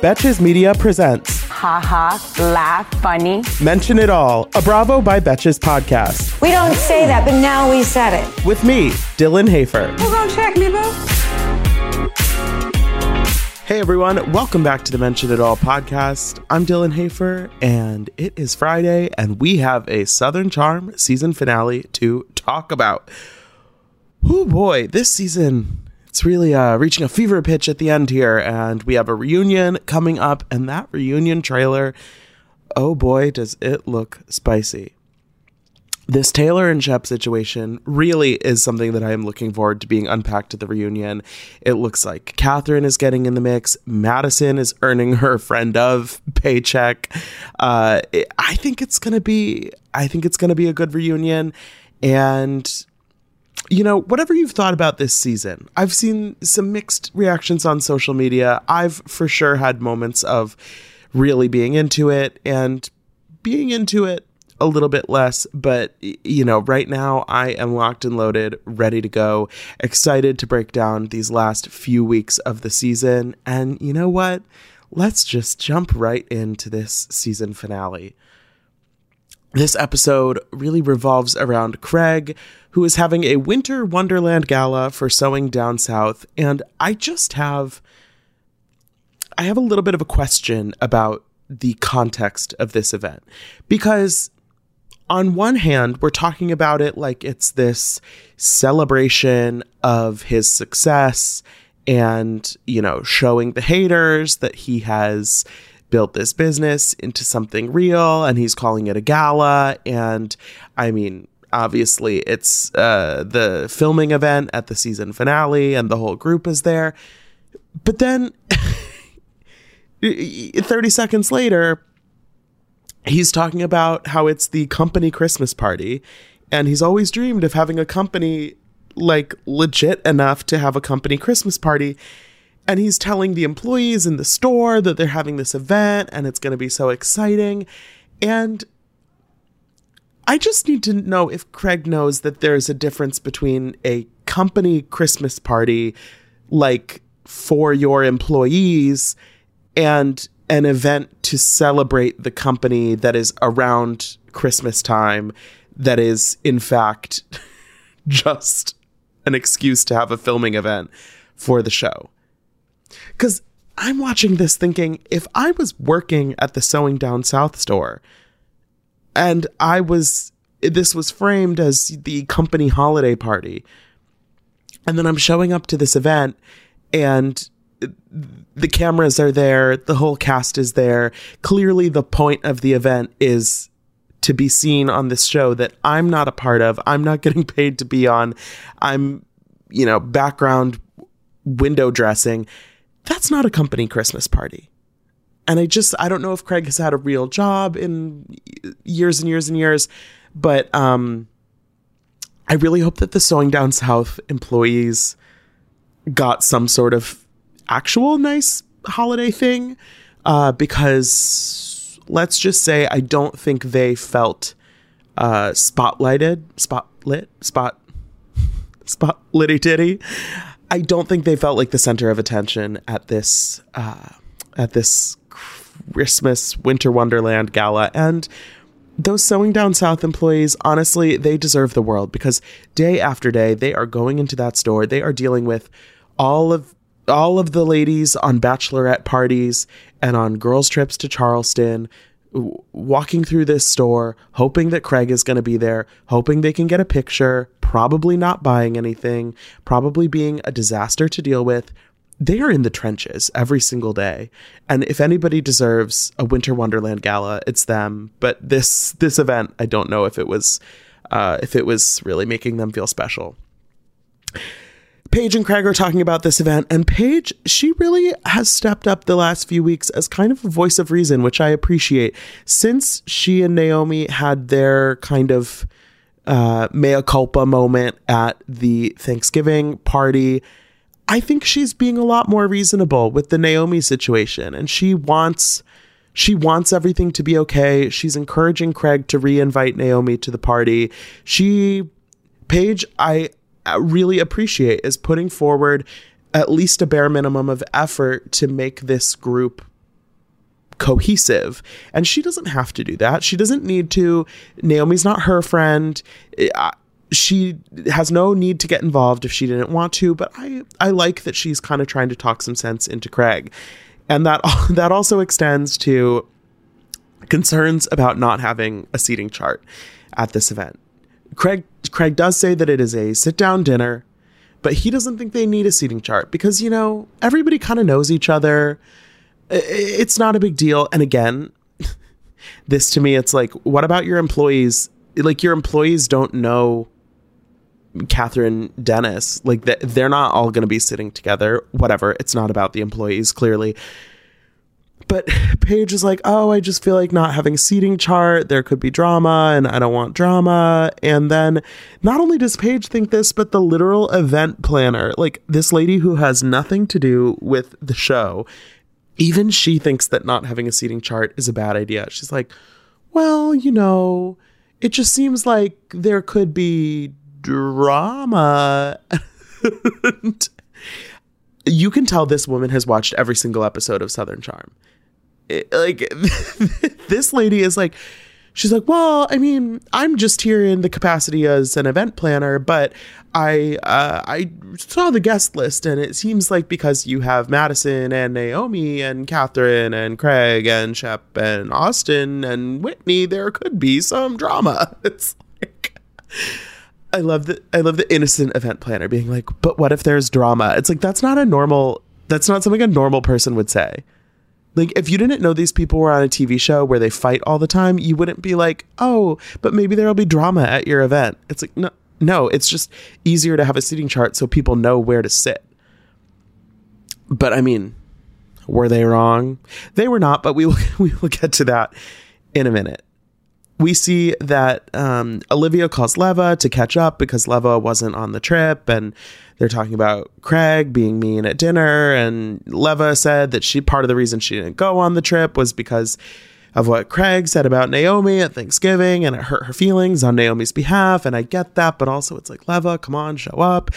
Betches Media presents haha, laugh, funny. Mention It All, a Bravo by Betches podcast. We don't say that, but now we said it. With me, Dylan Hafer. Who's gonna check me, boo? Hey everyone, welcome back to the Mention It All podcast. I'm Dylan Hafer, and it is Friday, and we have a Southern Charm season finale to talk about. Oh boy, this season it's really uh, reaching a fever pitch at the end here, and we have a reunion coming up, and that reunion trailer, oh boy, does it look spicy. This Taylor and Shep situation really is something that I am looking forward to being unpacked at the reunion. It looks like Kathryn is getting in the mix. Madison is earning her friend of paycheck. Uh, I think it's gonna be. I think it's gonna be a good reunion, and you know, whatever you've thought about this season, I've seen some mixed reactions on social media. I've for sure had moments of really being into it and being into it a little bit less, but you know, right now I am locked and loaded, ready to go, excited to break down these last few weeks of the season. And you know what? Let's just jump right into this season finale. This episode really revolves around Craig, who is having a winter wonderland gala for sewing down south, and I just have I have a little bit of a question about the context of this event. Because on one hand, we're talking about it like it's this celebration of his success and, you know, showing the haters that he has built this business into something real and he's calling it a gala. And I mean, obviously, it's uh, the filming event at the season finale and the whole group is there. But then 30 seconds later, he's talking about how it's the company Christmas party. And he's always dreamed of having a company like legit enough to have a company Christmas party and he's telling the employees in the store that they're having this event and it's going to be so exciting. And I just need to know if Craig knows that there's a difference between a company Christmas party, like for your employees, and an event to celebrate the company that is around Christmas time, that is, in fact, just an excuse to have a filming event for the show. Because I'm watching this thinking if I was working at the Sewing Down South store and I was, this was framed as the company holiday party, and then I'm showing up to this event and the cameras are there, the whole cast is there. Clearly, the point of the event is to be seen on this show that I'm not a part of. I'm not getting paid to be on. I'm, you know, background window dressing that's not a company Christmas party. And I just I don't know if Craig has had a real job in years and years and years, but um I really hope that the Sewing Down South employees got some sort of actual nice holiday thing uh, because let's just say I don't think they felt uh, spotlighted, spotlit, spot, spot litty titty I don't think they felt like the center of attention at this uh, at this Christmas Winter Wonderland gala, and those sewing down south employees honestly they deserve the world because day after day they are going into that store. They are dealing with all of all of the ladies on bachelorette parties and on girls trips to charleston walking through this store, hoping that Craig is going to be there, hoping they can get a picture, probably not buying anything, probably being a disaster to deal with. They are in the trenches every single day. And if anybody deserves a Winter Wonderland gala, it's them. But this this event, I don't know if it was uh, if it was really making them feel special. Paige and Craig are talking about this event, and Paige, she really has stepped up the last few weeks as kind of a voice of reason, which I appreciate. Since she and Naomi had their kind of uh, mea culpa moment at the Thanksgiving party, I think she's being a lot more reasonable with the Naomi situation, and she wants she wants everything to be okay. She's encouraging Craig to re-invite Naomi to the party. She Paige, I really appreciate is putting forward at least a bare minimum of effort to make this group cohesive. And she doesn't have to do that. She doesn't need to. Naomi's not her friend. She has no need to get involved if she didn't want to, but I I like that she's kind of trying to talk some sense into Craig. And that that also extends to concerns about not having a seating chart at this event. Craig Craig does say that it is a sit down dinner, but he doesn't think they need a seating chart because you know everybody kind of knows each other. It's not a big deal. And again, this to me, it's like, what about your employees? Like your employees don't know Kathryn Dennis. Like they're not all going to be sitting together. Whatever. It's not about the employees clearly. But Paige is like, oh, I just feel like not having a seating chart. There could be drama, and I don't want drama. And then not only does Paige think this, but the literal event planner, like this lady who has nothing to do with the show, even she thinks that not having a seating chart is a bad idea. She's like, well, you know, it just seems like there could be drama. you can tell this woman has watched every single episode of Southern Charm like this lady is like she's like well i mean i'm just here in the capacity as an event planner but i uh, i saw the guest list and it seems like because you have madison and naomi and kathryn and craig and shep and austen and whitney there could be some drama. It's like i love the i love the innocent event planner being like but what if there's drama? It's like that's not a normal that's not something a normal person would say like, if you didn't know these people were on a TV show where they fight all the time, you wouldn't be like, oh, but maybe there'll be drama at your event. It's like, no, no, it's just easier to have a seating chart so people know where to sit. But I mean, were they wrong? They were not, but we will, we will get to that in a minute. We see that um, Olivia calls Leva to catch up because Leva wasn't on the trip, and they're talking about Craig being mean at dinner, and Leva said that she part of the reason she didn't go on the trip was because of what Craig said about Naomi at Thanksgiving, and it hurt her feelings on Naomi's behalf. And I get that, but also it's like Leva, come on, show up.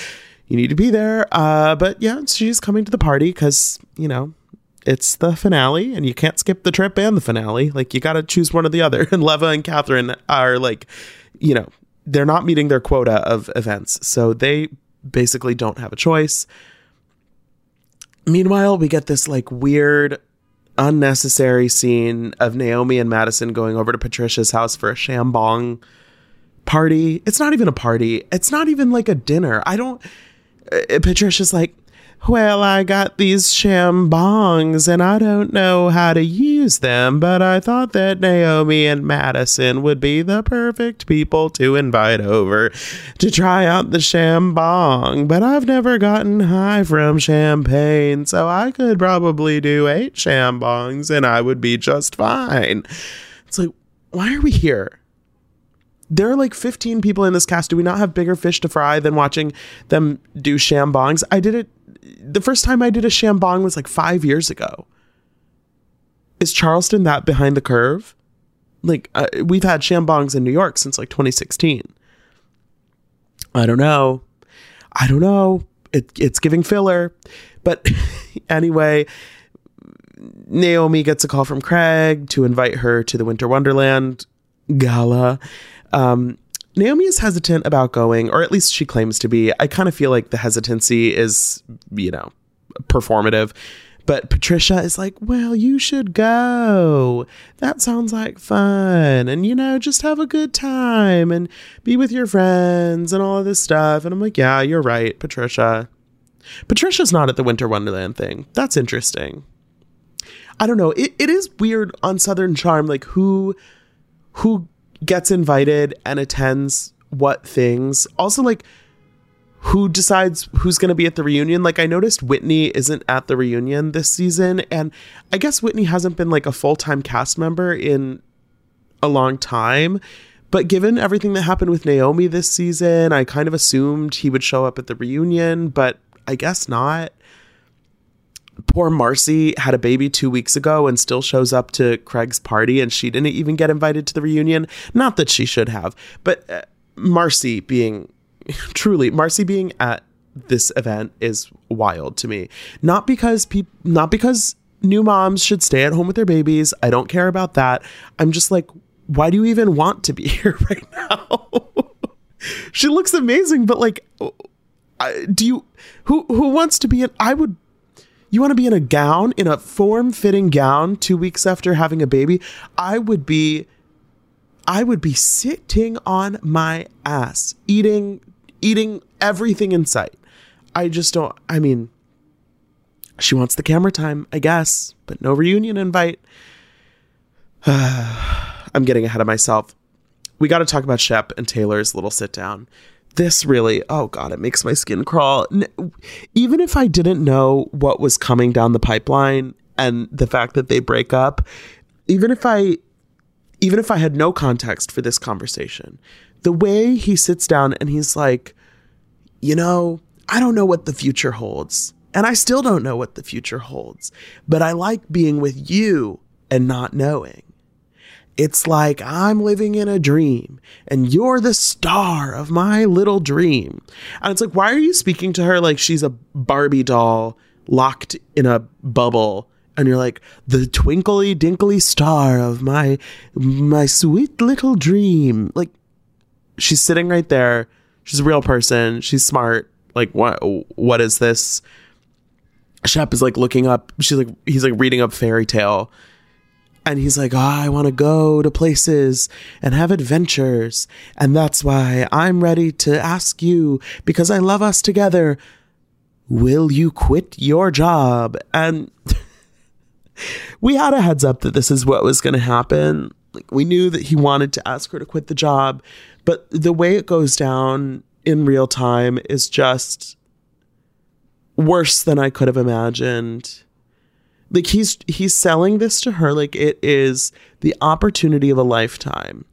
You need to be there. Uh, but yeah, she's coming to the party because you know it's the finale, and you can't skip the trip and the finale. Like you got to choose one or the other. And Leva and Kathryn are like, you know, they're not meeting their quota of events, so they basically don't have a choice. Meanwhile, we get this like weird, unnecessary scene of Naomi and Madison going over to Patricia's house for a shambong party. It's not even a party. It's not even like a dinner. I don't. Uh, Patricia's like, well, I got these shambongs and I don't know how to use them, but I thought that Naomi and Madison would be the perfect people to invite over to try out the shambong. But I've never gotten high from champagne, so I could probably do eight shambongs and I would be just fine. It's like, why are we here? there are like 15 people in this cast. Do we not have bigger fish to fry than watching them do shambongs? I did it the first time I did a shambong was like five years ago. Is Charleston that behind the curve? Like uh, we've had shambongs in New York since like 2016. I don't know. I don't know. It, it's giving filler. But anyway, Naomi gets a call from Craig to invite her to the Winter Wonderland gala. Um, Naomi is hesitant about going, or at least she claims to be. I kind of feel like the hesitancy is, you know, performative. But Patricia is like, well, you should go. That sounds like fun. And, you know, just have a good time and be with your friends and all of this stuff. And I'm like, yeah, you're right, Patricia. Patricia's not at the Winter Wonderland thing. That's interesting. I don't know. It, it is weird on Southern Charm, like who who gets invited and attends what things. Also, like, who decides who's going to be at the reunion. Like I noticed Whitney isn't at the reunion this season and I guess Whitney hasn't been like a full-time cast member in a long time. But given everything that happened with Naomi this season, I kind of assumed he would show up at the reunion, but I guess not. Poor Marcie had a baby two weeks ago and still shows up to Craig's party, and she didn't even get invited to the reunion. Not that she should have, but uh, Marcie being truly Marcie being at this event is wild to me. Not because people, not because new moms should stay at home with their babies. I don't care about that. I'm just like, why do you even want to be here right now? she looks amazing, but like, do you who who wants to be in? I would. You want to be in a gown, in a form fitting gown, two weeks after having a baby? I would be. I would be sitting on my ass, eating eating everything in sight. I just don't. I mean, she wants the camera time, I guess, but no reunion invite. I'm getting ahead of myself. We got to talk about Shep and Taylor's little sit down. This really, oh God, it makes my skin crawl. Even if I didn't know what was coming down the pipeline and the fact that they break up, even if I even if I had no context for this conversation, the way he sits down and he's like, you know, I don't know what the future holds. And I still don't know what the future holds, but I like being with you and not knowing. It's like I'm living in a dream and you're the star of my little dream. And it's like, why are you speaking to her like she's a Barbie doll locked in a bubble? And you're like, the twinkly dinkly star of my my sweet little dream. Like she's sitting right there. She's a real person. She's smart. Like what what is this? Shep is like looking up. She's like he's like reading up fairy tale and he's like, oh, I want to go to places and have adventures. And that's why I'm ready to ask you, because I love us together, will you quit your job? And we had a heads up that this is what was going to happen. Like, we knew that he wanted to ask her to quit the job, but the way it goes down in real time is just worse than I could have imagined like he's he's selling this to her like it is the opportunity of a lifetime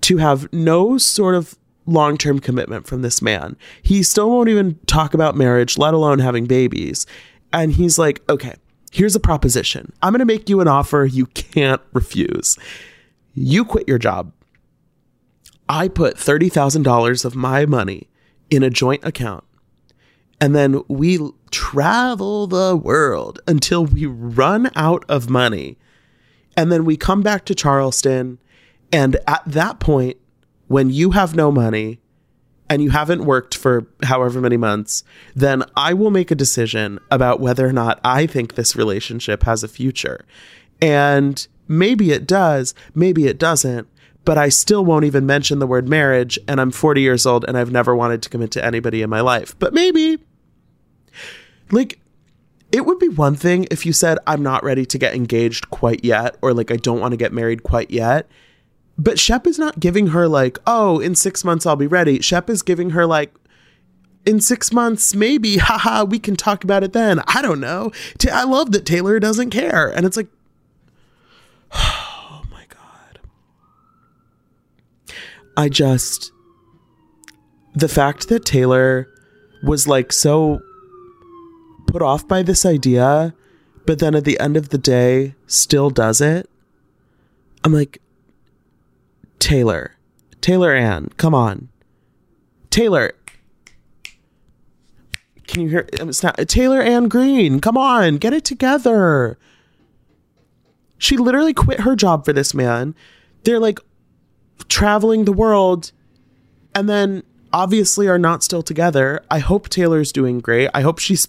to have no sort of long-term commitment from this man. He still won't even talk about marriage, let alone having babies. And he's like, "Okay, here's a proposition. I'm going to make you an offer you can't refuse. You quit your job. I put $30,000 of my money in a joint account and then we travel the world until we run out of money. And then we come back to Charleston. And at that point, when you have no money and you haven't worked for however many months, then I will make a decision about whether or not I think this relationship has a future. And maybe it does, maybe it doesn't, but I still won't even mention the word marriage. And I'm 40 years old and I've never wanted to commit to anybody in my life. But maybe like it would be one thing if you said I'm not ready to get engaged quite yet or like I don't want to get married quite yet. But Shep is not giving her like, "Oh, in 6 months I'll be ready." Shep is giving her like in 6 months maybe, haha, we can talk about it then. I don't know. I love that Taylor doesn't care. And it's like oh my god. I just the fact that Taylor was like so put off by this idea, but then at the end of the day still does it. I'm like, Taylor, Taylor Ann, come on. Taylor, can you hear? Um, it's not Taylor Ann Green. Come on, get it together. She literally quit her job for this man. They're like traveling the world, and then obviously are not still together. I hope Taylor's doing great. I hope she's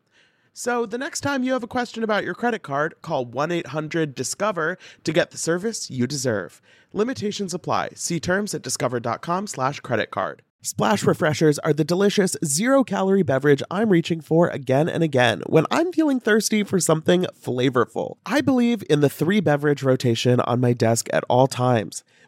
So the next time you have a question about your credit card, call 1-800-DISCOVER to get the service you deserve. Limitations apply. See terms at discover.com slash credit card. Splash Refreshers are the delicious zero calorie beverage I'm reaching for again and again when I'm feeling thirsty for something flavorful. I believe in the three beverage rotation on my desk at all times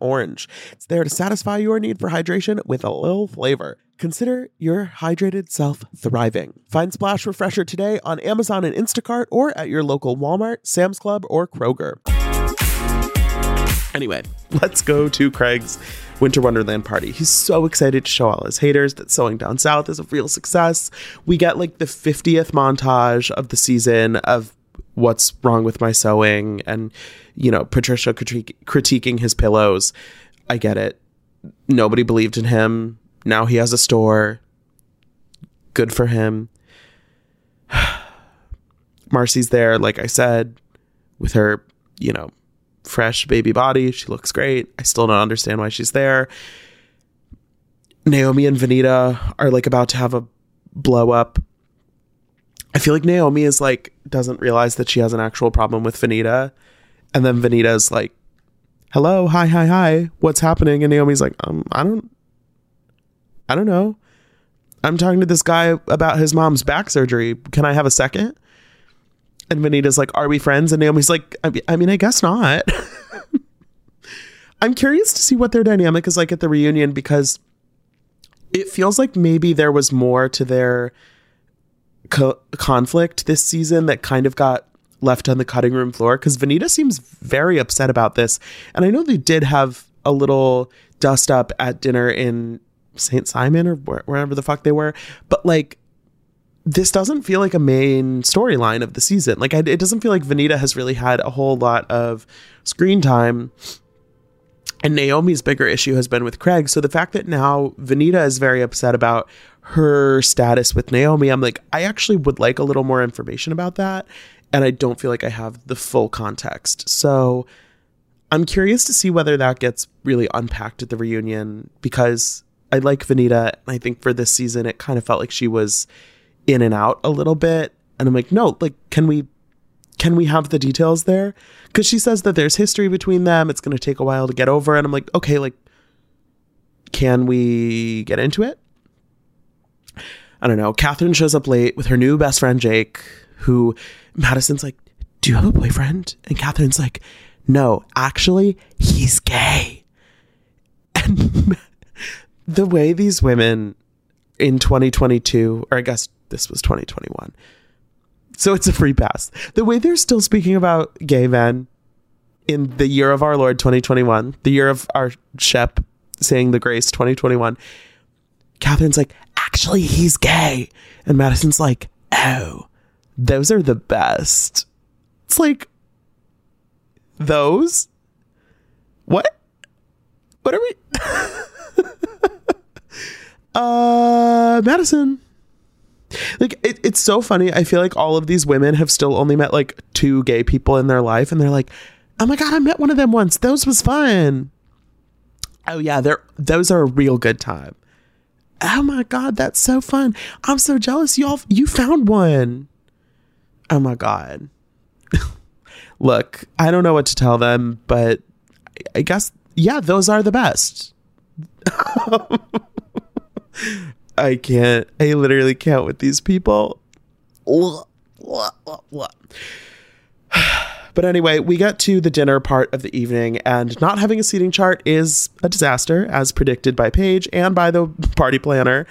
orange. It's there to satisfy your need for hydration with a little flavor. Consider your hydrated self thriving. Find Splash Refresher today on Amazon and Instacart or at your local Walmart, Sam's Club, or Kroger. Anyway, let's go to Craig's Winter Wonderland party. He's so excited to show all his haters that Sewing Down South is a real success. We get like the 50th montage of the season of what's wrong with my sewing and you know patricia critique, critiquing his pillows. I get it. Nobody believed in him. Now he has a store. Good for him. Marcie's there like i said with her you know fresh baby body. She looks great. I still don't understand why she's there. Naomi and venita are like about to have a blow up. I feel like Naomi is like doesn't realize that she has an actual problem with Venita, and then Venita's like, "Hello, hi, hi, hi, what's happening?" And Naomi's like, "Um, I don't, I don't know. I'm talking to this guy about his mom's back surgery. Can I have a second? And Venita's like, "Are we friends?" And Naomi's like, "I, I mean, I guess not." I'm curious to see what their dynamic is like at the reunion because it feels like maybe there was more to their co- conflict this season that kind of got left on the cutting room floor because Venita seems very upset about this. And I know they did have a little dust up at dinner in St. Simon or wherever the fuck they were. But like, this doesn't feel like a main storyline of the season. Like, it doesn't feel like Venita has really had a whole lot of screen time. And Naomi's bigger issue has been with Craig. So the fact that now Venita is very upset about her status with Naomi, I'm like, I actually would like a little more information about that. And I don't feel like I have the full context. So I'm curious to see whether that gets really unpacked at the reunion because I like Venita. And I think for this season, it kind of felt like she was in and out a little bit. And I'm like, no, like, can we can we have the details there? Because she says that there's history between them. It's going to take a while to get over. And I'm like, okay, like, can we get into it? I don't know. Kathryn shows up late with her new best friend, Jake, who Madison's like, Do you have a boyfriend? And Kathryn's like, No, actually, he's gay. And the way these women in 2022, or I guess this was 2021, so it's a free pass. The way they're still speaking about gay men in the year of our Lord 2021, the year of our Shep saying the grace 2021, Kathryn's like, actually, he's gay. And Madison's like, oh, those are the best. It's like, those? What? What are we? uh, Madison. Like, it, it's so funny. I feel like all of these women have still only met like two gay people in their life, and they're like, oh my God, I met one of them once. Those was fun. Oh, yeah, they're, those are a real good time oh my god that's so fun i'm so jealous y'all you found one oh my god. Look i don't know what to tell them but i guess yeah those are the best. I can't i literally can't with these people. But anyway, we get to the dinner part of the evening, and not having a seating chart is a disaster, as predicted by Paige and by the party planner.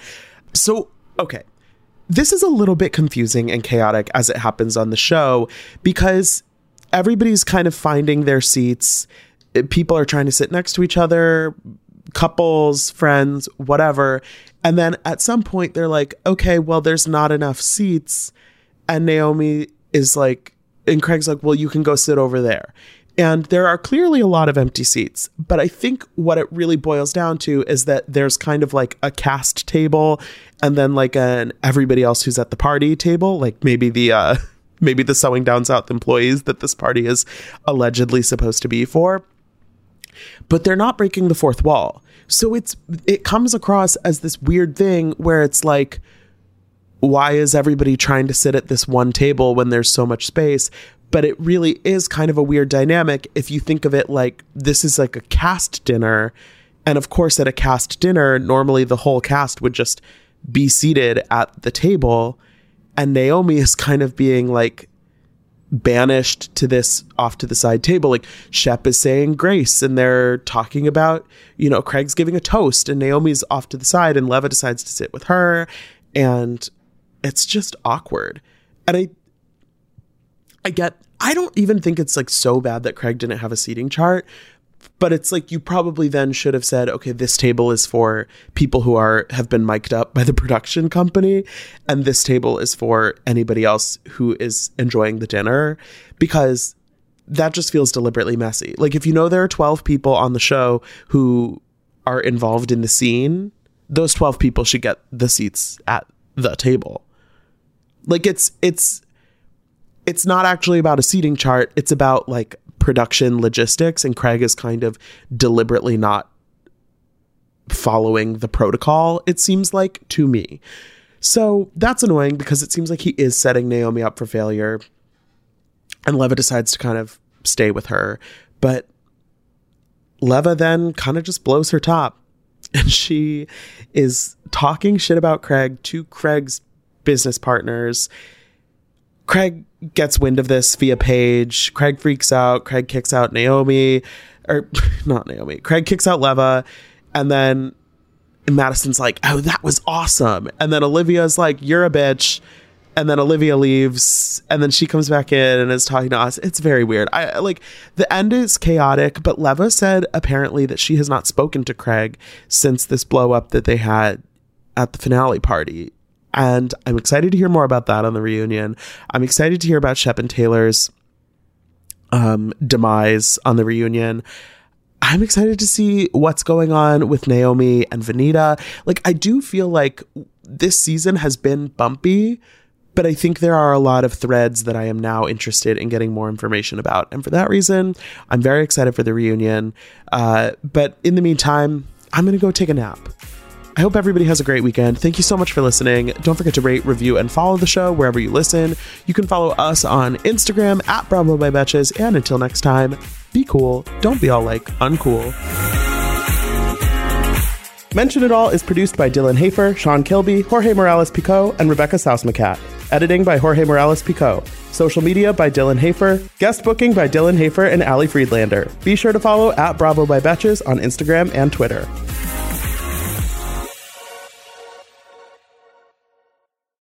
So, okay, this is a little bit confusing and chaotic as it happens on the show because everybody's kind of finding their seats. People are trying to sit next to each other, couples, friends, whatever. And then at some point, they're like, okay, well, there's not enough seats. And Naomi is like, and Craig's like, well, you can go sit over there. And there are clearly a lot of empty seats. But I think what it really boils down to is that there's kind of like a cast table and then like an everybody else who's at the party table, like maybe the uh maybe the sewing down south employees that this party is allegedly supposed to be for. But they're not breaking the fourth wall. So it's it comes across as this weird thing where it's like why is everybody trying to sit at this one table when there's so much space? But it really is kind of a weird dynamic if you think of it like this is like a cast dinner. And of course, at a cast dinner, normally the whole cast would just be seated at the table. And Naomi is kind of being like banished to this off to the side table. Like Shep is saying grace and they're talking about, you know, Craig's giving a toast and Naomi's off to the side and Leva decides to sit with her. And it's just awkward. And I I get I don't even think it's like so bad that Craig didn't have a seating chart, but it's like you probably then should have said, okay, this table is for people who are have been mic'd up by the production company, and this table is for anybody else who is enjoying the dinner, because that just feels deliberately messy. Like if you know there are 12 people on the show who are involved in the scene, those 12 people should get the seats at the table. Like it's it's it's not actually about a seating chart, it's about like production logistics and Craig is kind of deliberately not following the protocol it seems like to me. So that's annoying because it seems like he is setting Naomi up for failure. And Leva decides to kind of stay with her, but Leva then kind of just blows her top and she is talking shit about Craig to Craig's business partners. Craig gets wind of this via Paige. Craig freaks out. Craig kicks out Naomi, or not Naomi. Craig kicks out Leva, and then Madison's like, "Oh, that was awesome." And then Olivia's like, "You're a bitch." And then Olivia leaves, and then she comes back in and is talking to us. It's very weird. I like the end is chaotic, but Leva said apparently that she has not spoken to Craig since this blow up that they had at the finale party and I'm excited to hear more about that on the reunion. I'm excited to hear about Shep and Taylor's um, demise on the reunion. I'm excited to see what's going on with Naomi and Venita. Like, I do feel like this season has been bumpy, but I think there are a lot of threads that I am now interested in getting more information about. And for that reason, I'm very excited for the reunion. Uh, but in the meantime, I'm going to go take a nap. I hope everybody has a great weekend. Thank you so much for listening. Don't forget to rate, review, and follow the show wherever you listen. You can follow us on Instagram at Bravo by Betches. And until next time, be cool. Don't be all like uncool. Mention It All is produced by Dylan Hafer, Sean Kilby, Jorge Morales Pico, and Rebecca Sausmacat. Editing by Jorge Morales Pico. Social media by Dylan Hafer. Guest booking by Dylan Hafer and Ali Friedlander. Be sure to follow at Bravo by Betches on Instagram and Twitter.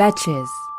Betches.